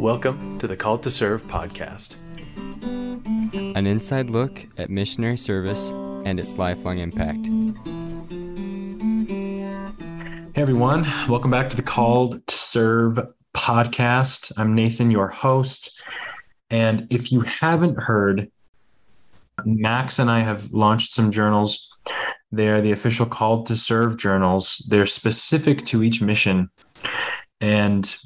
Welcome to the Called to Serve podcast. An inside look at missionary service and its lifelong impact. Hey everyone, welcome back to the Called to Serve podcast. I'm Nathan, your host. And if you haven't heard, Max and I have launched some journals. They are the official Called to Serve journals. They're specific to each mission. And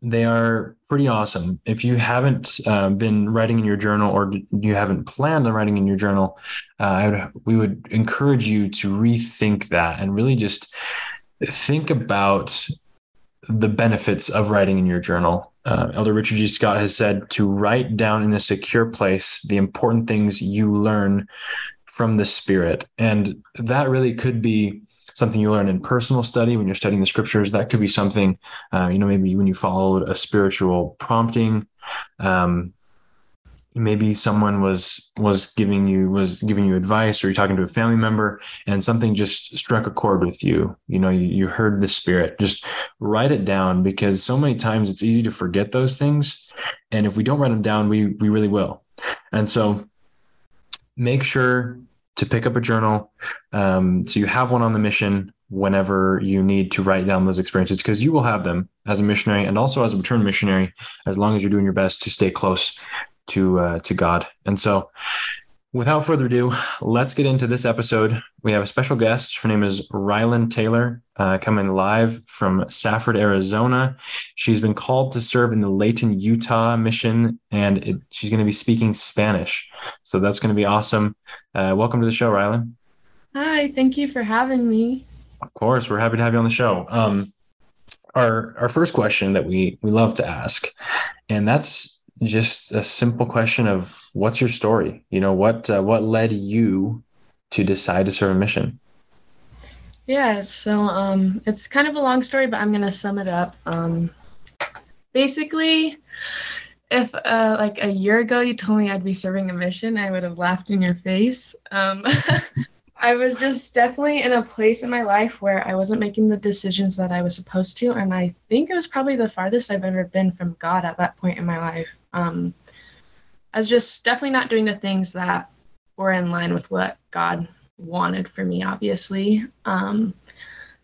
they are pretty awesome. If you haven't uh, been writing in your journal or you haven't planned on writing in your journal, uh, would, we would encourage you to rethink that and really just think about the benefits of writing in your journal. Uh, Elder Richard G. Scott has said to write down in a secure place the important things you learn from the Spirit. And that really could be something you learn in personal study when you're studying the scriptures. That could be something, uh, you know, maybe when you followed a spiritual prompting. Um, maybe someone was was giving you was giving you advice or you're talking to a family member and something just struck a chord with you you know you, you heard the spirit just write it down because so many times it's easy to forget those things and if we don't write them down we we really will and so make sure to pick up a journal. Um, so you have one on the mission whenever you need to write down those experiences because you will have them as a missionary and also as a return missionary as long as you're doing your best to stay close to uh, to God. And so without further ado, let's get into this episode. We have a special guest. Her name is Rylan Taylor, uh, coming live from Safford, Arizona. She's been called to serve in the Layton, Utah mission, and it, she's going to be speaking Spanish. So that's going to be awesome. Uh, welcome to the show, Rylan. Hi, thank you for having me. Of course, we're happy to have you on the show. Um, our our first question that we we love to ask, and that's just a simple question of what's your story? You know, what uh, what led you to decide to serve a mission? Yeah, so um, it's kind of a long story, but I'm gonna sum it up. Um, basically, if uh, like a year ago you told me I'd be serving a mission, I would have laughed in your face. Um, I was just definitely in a place in my life where I wasn't making the decisions that I was supposed to. And I think it was probably the farthest I've ever been from God at that point in my life. Um, I was just definitely not doing the things that were in line with what God wanted for me, obviously. Um,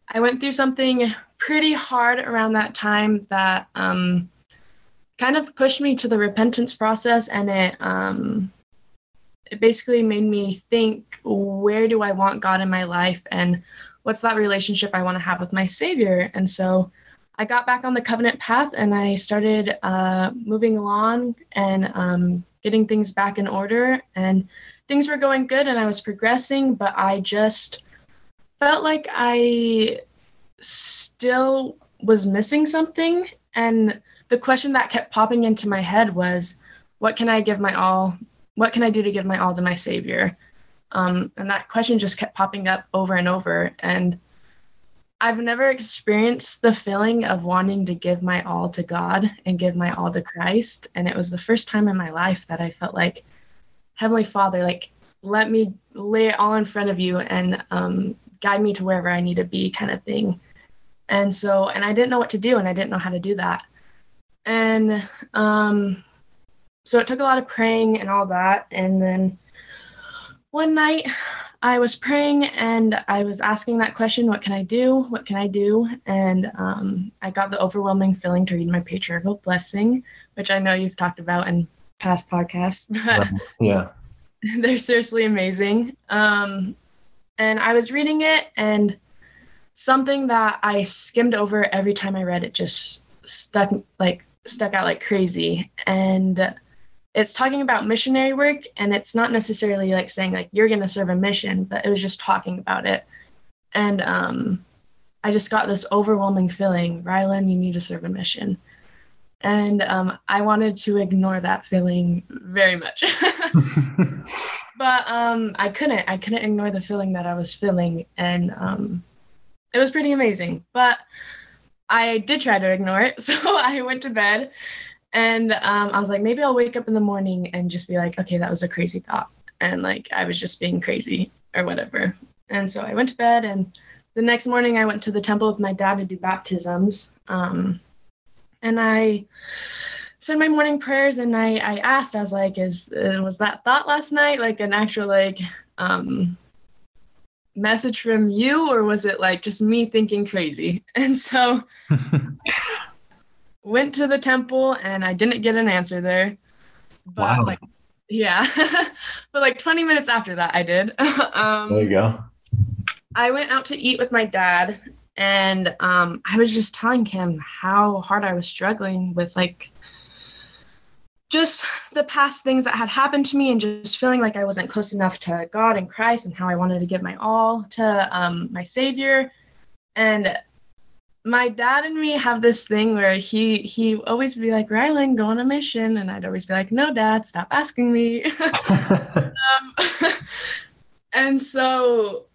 I went through something pretty hard around that time that um, kind of pushed me to the repentance process and it um, it basically made me think where do I want God in my life and what's that relationship I want to have with my Savior. And so I got back on the covenant path and I started uh, moving along and um, getting things back in order. And things were going good and I was progressing, but I just felt like I still was missing something. And the question that kept popping into my head was, what can I give my all what can I do to give my all to my Savior? Um, and that question just kept popping up over and over. And I've never experienced the feeling of wanting to give my all to God and give my all to Christ. And it was the first time in my life that I felt like, Heavenly Father, like, let me lay it all in front of you and um, guide me to wherever I need to be, kind of thing. And so, and I didn't know what to do and I didn't know how to do that. And um, so it took a lot of praying and all that. And then one night I was praying and I was asking that question, what can I do? What can I do? And um, I got the overwhelming feeling to read my patriarchal blessing, which I know you've talked about in past podcasts. But yeah. They're seriously amazing. Um, and I was reading it and something that I skimmed over every time I read it just stuck like stuck out like crazy. And it's talking about missionary work and it's not necessarily like saying like you're going to serve a mission but it was just talking about it. And um i just got this overwhelming feeling rylan you need to serve a mission. And um, i wanted to ignore that feeling very much. But um, i couldn't i couldn't ignore the feeling that i was feeling and um, it was pretty amazing. But i did try to ignore it so i went to bed and um, I was like, maybe I'll wake up in the morning and just be like, okay, that was a crazy thought. And like, I was just being crazy or whatever. And so I went to bed. And the next morning, I went to the temple with my dad to do baptisms. Um, and I said my morning prayers and I, I asked, I was like, is uh, was that thought last night like an actual like um message from you or was it like just me thinking crazy? And so went to the temple and I didn't get an answer there. But Wow. like yeah. but like 20 minutes after that I did. um there you go. I went out to eat with my dad and um, I was just telling him how hard I was struggling with like just the past things that had happened to me and just feeling like I wasn't close enough to God and Christ and how I wanted to give my all to um, my Savior. And my dad and me have this thing where he he always be like, Rylan, go on a mission. And I'd always be like, no, dad, stop asking me. um, and so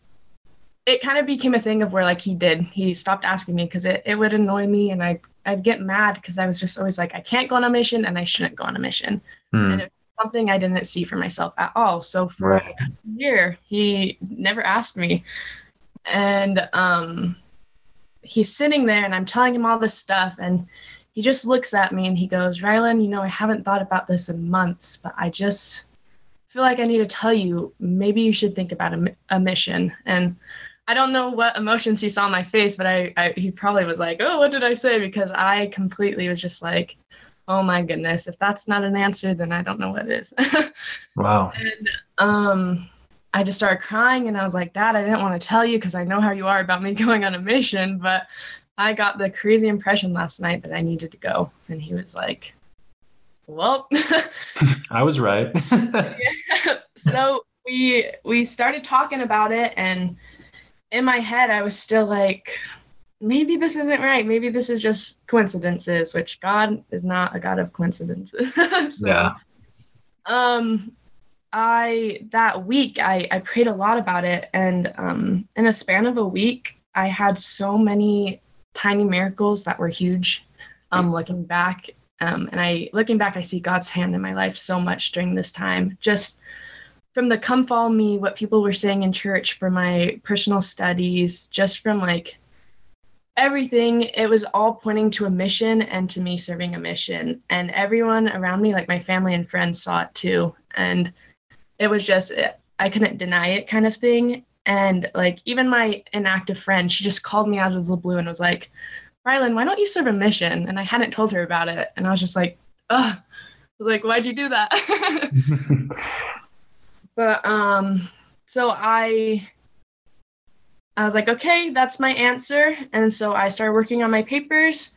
it kind of became a thing of where like he did he stopped asking me because it, it would annoy me and I, i'd get mad because i was just always like i can't go on a mission and i shouldn't go on a mission Hmm. and it was something i didn't see for myself at all so for Right. a year he never asked me and um he's sitting there and i'm telling him all this stuff and he just looks at me and he goes rylan you know i haven't thought about this in months but i just feel like I need to tell you, maybe you should think about a, a mission. And I don't know what emotions he saw on my face, but I, I he probably was like, oh, what did I say? Because I completely was just like, oh my goodness, if that's not an answer, then I don't know what is. wow. and um, I just started crying and I was like, Dad, I didn't want to tell you because I know how you are about me going on a mission, but I got the crazy impression last night that I needed to go. And he was like, well, I was right. so we we started talking about it and in my head i was still like maybe this isn't right maybe this is just coincidences which god is not a god of coincidences So, yeah. um i that week i i prayed a lot about it. And um in a span of a week i had so many tiny miracles that were huge um looking back um and i looking back i see god's hand in my life so much during this time. Just from the come follow me what people were saying in church for my personal studies just from like everything it was all pointing to a mission and to me serving a mission. And everyone around me like my family and friends saw it too. And it was just i couldn't deny it kind of thing. And like even my inactive friend she just called me out of the blue and was like rylan why don't you serve a mission? And i hadn't told her about it. And i was just like ugh. I was like why'd you do that? But um so i i was like okay that's my answer. And so i started working on my papers.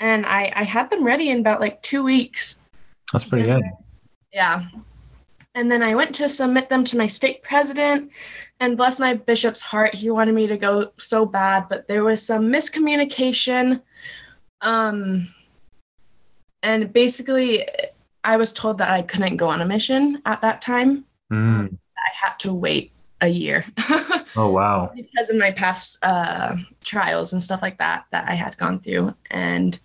And i i had them ready in about like two weeks. That's pretty good. yeah and then i went to submit them to my stake president and bless my bishop's heart he wanted me to go so bad but there was some miscommunication um and basically i was told that i couldn't go on a mission at that time Mm. I had to wait a year Oh wow. because of my past uh, trials and stuff like that that I had gone through. And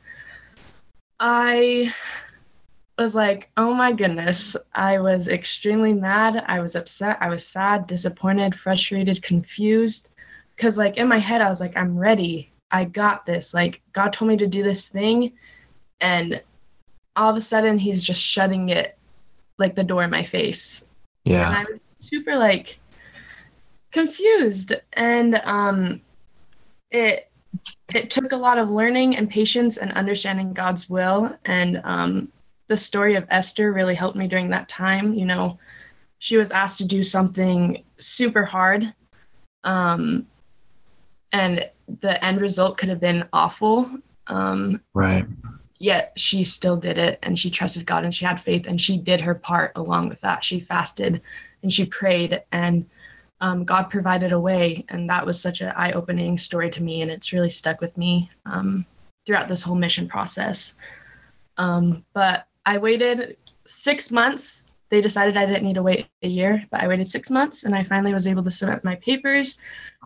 I was like, oh my goodness. I was extremely mad. I was upset. I was sad, disappointed, frustrated, confused. Because, like, in my head, I was like, I'm ready. I got this. Like, God told me to do this thing. And all of a sudden, He's just shutting it like the door in my face Yeah. and. I was super like confused and um it it took a lot of learning and patience and understanding God's will and um the story of Esther really helped me during that time you know she was asked to do something super hard um and the end result could have been awful um Right. yet she still did it and she trusted God and she had faith and she did her part along with that. She fasted and she prayed and um, God provided a way. And that was such an eye opening story to me. And it's really stuck with me um, throughout this whole mission process. Um, but I waited six months. They decided I didn't need to wait a year, but I waited six months and I finally was able to submit my papers.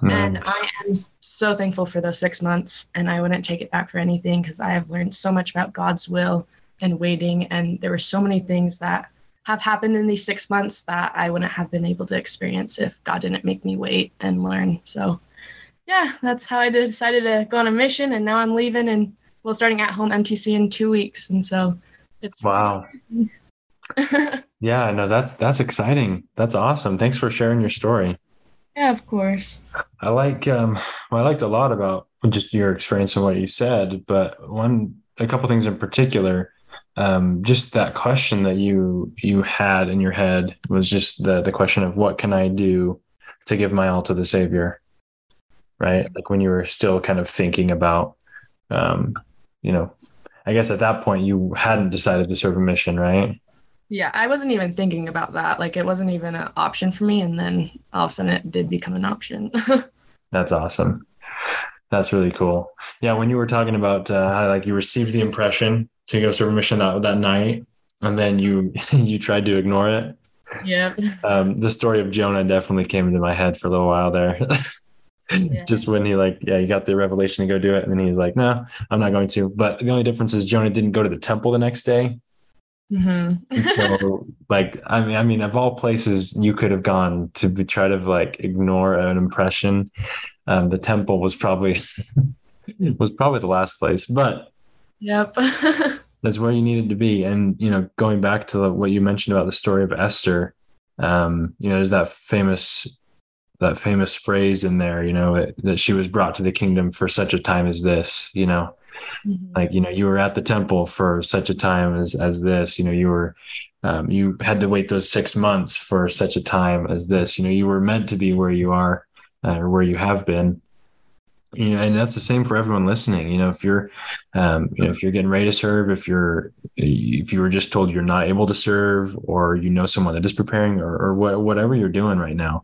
And Mm. I am so thankful for those six months, and I wouldn't take it back for anything because I have learned so much about God's will and waiting. And there were so many things that have happened in these six months that I wouldn't have been able to experience if God didn't make me wait and learn. So, yeah, that's how I decided to go on a mission. And now I'm leaving and well, starting at home MTC in two weeks, and so it's wow. yeah, no, that's that's exciting. That's awesome. Thanks for sharing your story. Yeah, of course. I like um well, I liked a lot about just your experience and what you said, but one a couple things in particular. Um, just that question that you you had in your head was just the the question of what can I do to give my all to the Savior, right? Like when you were still kind of thinking about, um, you know, I guess at that point you hadn't decided to serve a mission, right? Yeah, I wasn't even thinking about that. Like it wasn't even an option for me, and then all of a sudden it did become an option. That's awesome. That's really cool. Yeah, when you were talking about uh, how like you received the impression to go serve a mission that that night, and then you you tried to ignore it. Yeah. Um, the story of Jonah definitely came into my head for a little while there. yeah. Just when he like, yeah, he got the revelation to go do it, and then he's like, no, I'm not going to. But the only difference is Jonah didn't go to the temple the next day. Mm-hmm. so, like, I mean, I mean, of all places you could have gone to be, try to like ignore an impression, um, the temple was probably was probably the last place. But yep, that's where you needed to be. And you know, going back to what you mentioned about the story of Esther, um, you know, there's that famous that famous phrase in there, you know, it, that she was brought to the kingdom for such a time as this, you know mm-hmm. like you know you were at the temple for such a time as as this you know you were um, you had to wait those six months for such a time as this you know you were meant to be where you are uh, or where you have been you know and that's the same for everyone listening you know if you're um, you know if you're getting ready to serve if you're if you were just told you're not able to serve or you know someone that is preparing or, or what, whatever you're doing right now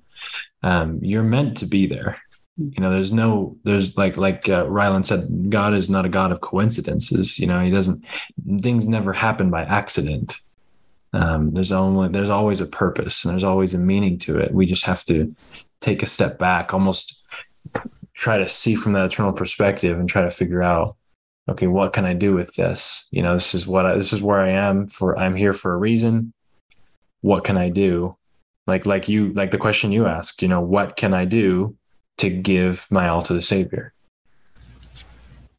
um, you're meant to be there. You know there's no there's like like uh, rylan said god is not a god of coincidences. You know he doesn't things never happen by accident. Um, there's only there's always a purpose and there's always a meaning to it. We just have to take a step back almost try to see from that eternal perspective and try to figure out okay what can i do with this? You know this is what I, this is where i am for i'm here for a reason. What can i do like like you like the question you asked you know what can i do to give my all to the Savior.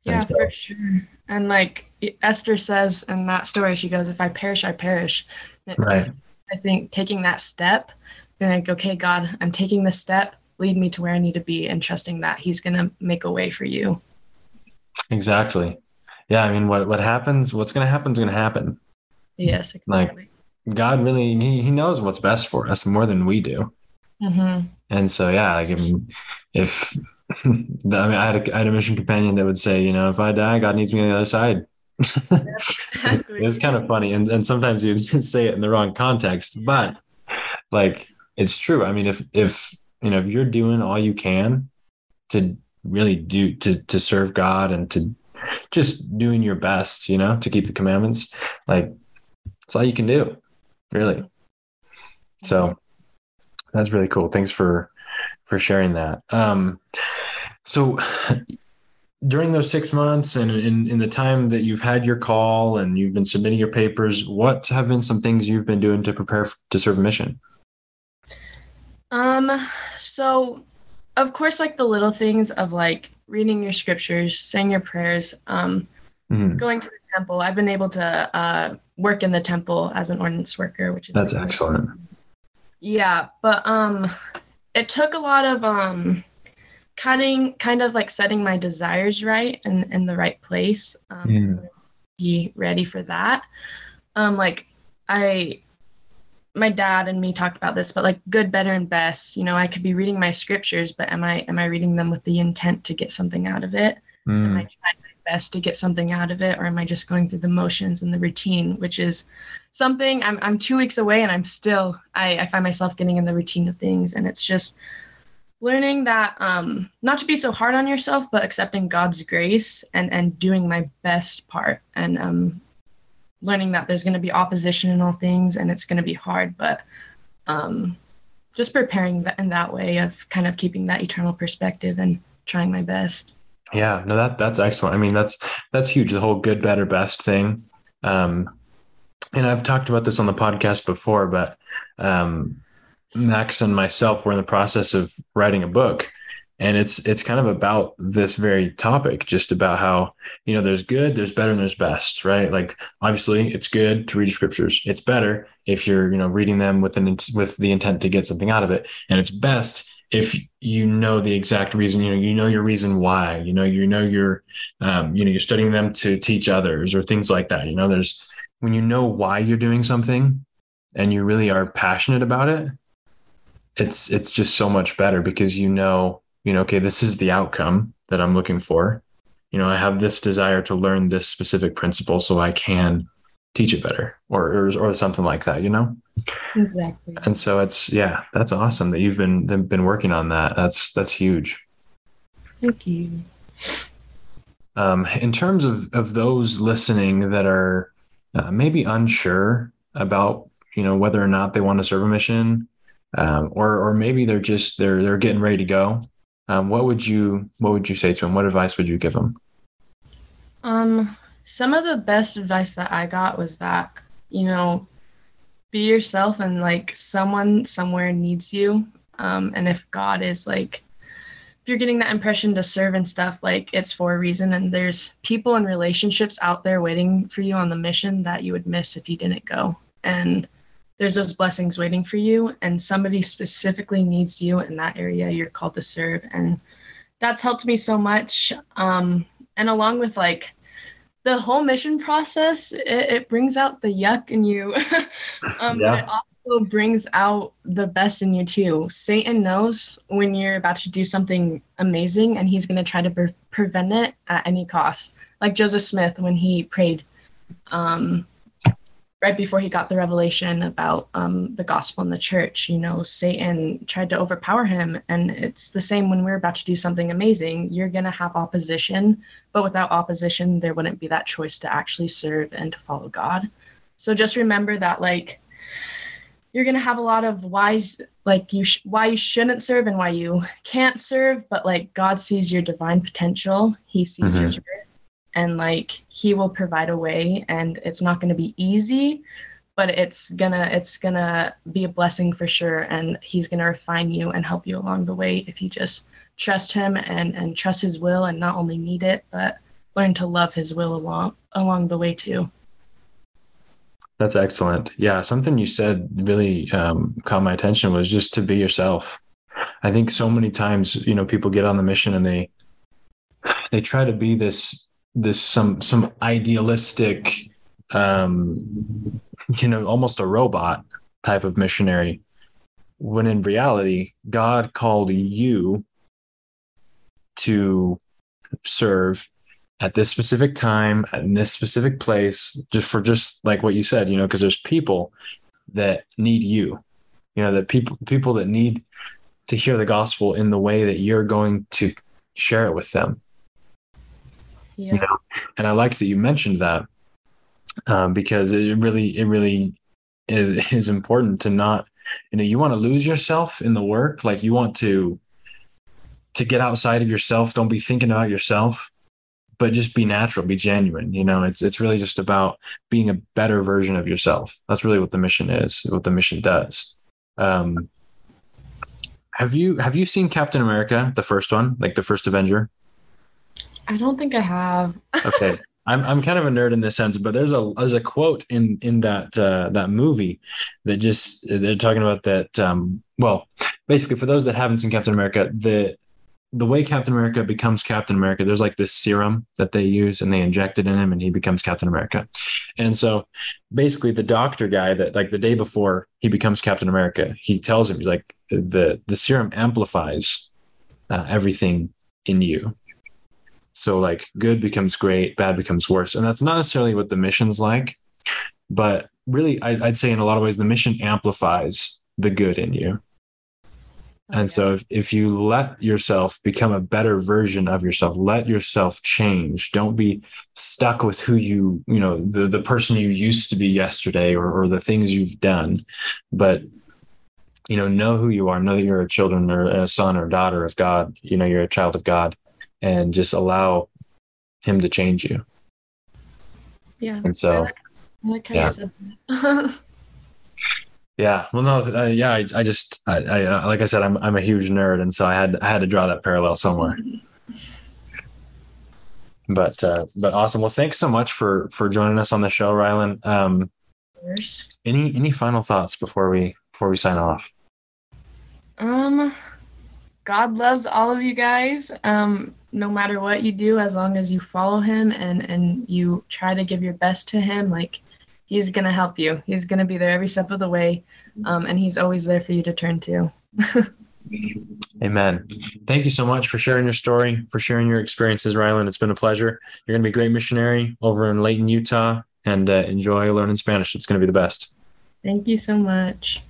Yeah, so, for sure. And like Esther says in that story, she goes, "If I perish, I perish." right. I think taking that step, being like, "Okay, God, I'm taking this step. Lead me to where I need to be," and trusting that He's gonna make a way for you. Exactly. Yeah, I mean, what what happens? What's gonna happen is gonna happen. Yes, exactly. Like God really, he, he knows what's best for us more than we do. Mm-hmm. And so, yeah, like, I mean, if I mean, I had, a, I had a mission companion that would say, you know, if I die, God needs me on the other side. it's kind of funny. And, and sometimes you say it in the wrong context, but like, it's true. I mean, if, if, you know, if you're doing all you can to really do, to, to serve God and to just doing your best, you know, to keep the commandments, like, it's all you can do, really. So, that's really cool. Thanks for for sharing that. Um, so during those six months and in, in the time that you've had your call and you've been submitting your papers, what have been some things you've been doing to prepare to serve a mission? Um, so of course, like the little things of like reading your scriptures, saying your prayers, um, mm-hmm. going to the temple. I've been able to uh, work in the temple as an ordinance worker, which is that's excellent. Yeah, but um it took a lot of um cutting kind of like setting my desires right and in the right place. Um mm. be ready for that. Um like I my dad and me talked about this, but like good, better, and best. You know, I could be reading my scriptures, but am I am I reading them with the intent to get something out of it? Mm. Am I trying my best to get something out of it, or am I just going through the motions and the routine, which is something i'm, I'm two weeks away and i'm still I, I find myself getting in the routine of things. And it's just learning that um, not to be so hard on yourself but accepting god's grace and and doing my best part. And um, learning that there's going to be opposition in all things and it's going to be hard but um, just preparing in that way of kind of keeping that eternal perspective and trying my best yeah no that that's excellent. I mean that's that's huge the whole good better best thing. Um and I've talked about this on the podcast before, but um, Max and myself were in the process of writing a book, and it's it's kind of about this very topic just about how you know there's good there's better and there's best right? Like obviously it's good to read scriptures. It's better if you're you know reading them with an with the intent to get something out of it and it's best if you know the exact reason you know you know your reason why you know you know you're um, you know you're studying them to teach others or things like that. You know there's when you know why you're doing something and you really are passionate about it it's it's just so much better because you know you know okay this is the outcome that i'm looking for. You know i have this desire to learn this specific principle so i can teach it better or or, or something like that you know? Exactly. and so it's yeah that's awesome that you've been been working on that. That's that's huge. Thank you. um, in terms of of those listening that are uh, maybe unsure about you know whether or not they want to serve a mission um, or or maybe they're just they're they're getting ready to go um, what would you what would you say to them? What advice would you give them? Um, some of the best advice that I got was that, you know, be yourself and like someone somewhere needs you. Um, and if God is like, if you're getting that impression to serve and stuff, like it's for a reason. And there's people and relationships out there waiting for you on the mission that you would miss if you didn't go. And there's those blessings waiting for you. And somebody specifically needs you in that area you're called to serve. And that's helped me so much. Um, and along with like the whole mission process it, it brings out the yuck in you. Um, but it also brings out the best in you too. Satan knows when you're about to do something amazing and he's going to try to pre- prevent it at any cost. Like joseph smith when he prayed um, right before he got the revelation about um, the gospel in the church, you know, Satan tried to overpower him. And it's the same when we're about to do something amazing. You're going to have opposition, but without opposition, there wouldn't be that choice to actually serve and to follow God. So just remember that, like, you're going to have a lot of whys, like, you sh- why you shouldn't serve and why you can't serve, but like, God sees your divine potential, He sees Mhm. your and like he will provide a way and it's not going to be easy but it's gonna it's gonna be a blessing for sure and he's gonna refine you and help you along the way if you just trust him and and trust his will and not only need it but learn to love his will along along the way too That's excellent. Yeah, something you said really um, caught my attention was just to be yourself. I think so many times, you know, people get on the mission and they they try to be this this some some idealistic, um, you know, almost a robot type of missionary. When in reality, God called you to serve at this specific time in this specific place just for just like what you said you know because there's people that need you you know that people people that need to hear the gospel in the way that you're going to share it with them yeah. know, and i like that you mentioned that um, because it really it really is, is important to not you know you want to lose yourself in the work. Like you want to to get outside of yourself. Don't be thinking about yourself but just be natural be genuine you know? It's it's really just about being a better version of yourself. That's really what the mission is what the mission does. Um have you have you seen captain america the first one like the first avenger i don't think i have okay I'm I'm kind of a nerd in this sense, but there's a there's a quote in in that uh, that movie that just they're talking about that. Um, well, basically, for those that haven't seen Captain America, the the way Captain America becomes Captain America, there's like this serum that they use and they inject it in him, and he becomes Captain America. And so, basically, the doctor guy that like the day before he becomes Captain America, he tells him he's like the the serum amplifies uh, everything in you so like good becomes great, bad becomes worse. And that's not necessarily what the mission's like, but really I, would say in a lot of ways the mission amplifies the good in you. Oh, and so if, if you let yourself become a better version of yourself, let yourself change. Don't be stuck with who you, you know, the, the person you used to be yesterday or, or the things you've done, but you know, know who you are, know that you're a children or a son or daughter of God, you know, you're a child of God and just allow him to change you. Yeah. And so, I like how yeah. you said that. Yeah. Well, no. Uh, yeah. I, I just, I, I, uh, like I said, I'm, I'm a huge nerd, and so I had, I had to draw that parallel somewhere. But, uh, but awesome. Well, thanks so much for for joining us on the show, Rylan. Um, any any final thoughts before we before we sign off? Um, God loves all of you guys. Um, no matter what you do, as long as you follow Him and and you try to give your best to Him, like He's gonna help you. He's gonna be there every step of the way, um, and He's always there for you to turn to. Amen. Thank you so much for sharing your story, for sharing your experiences, Rylan. It's been a pleasure. You're going to be a great missionary over in Layton, Utah, and uh, enjoy learning Spanish. It's going to be the best. Thank you so much.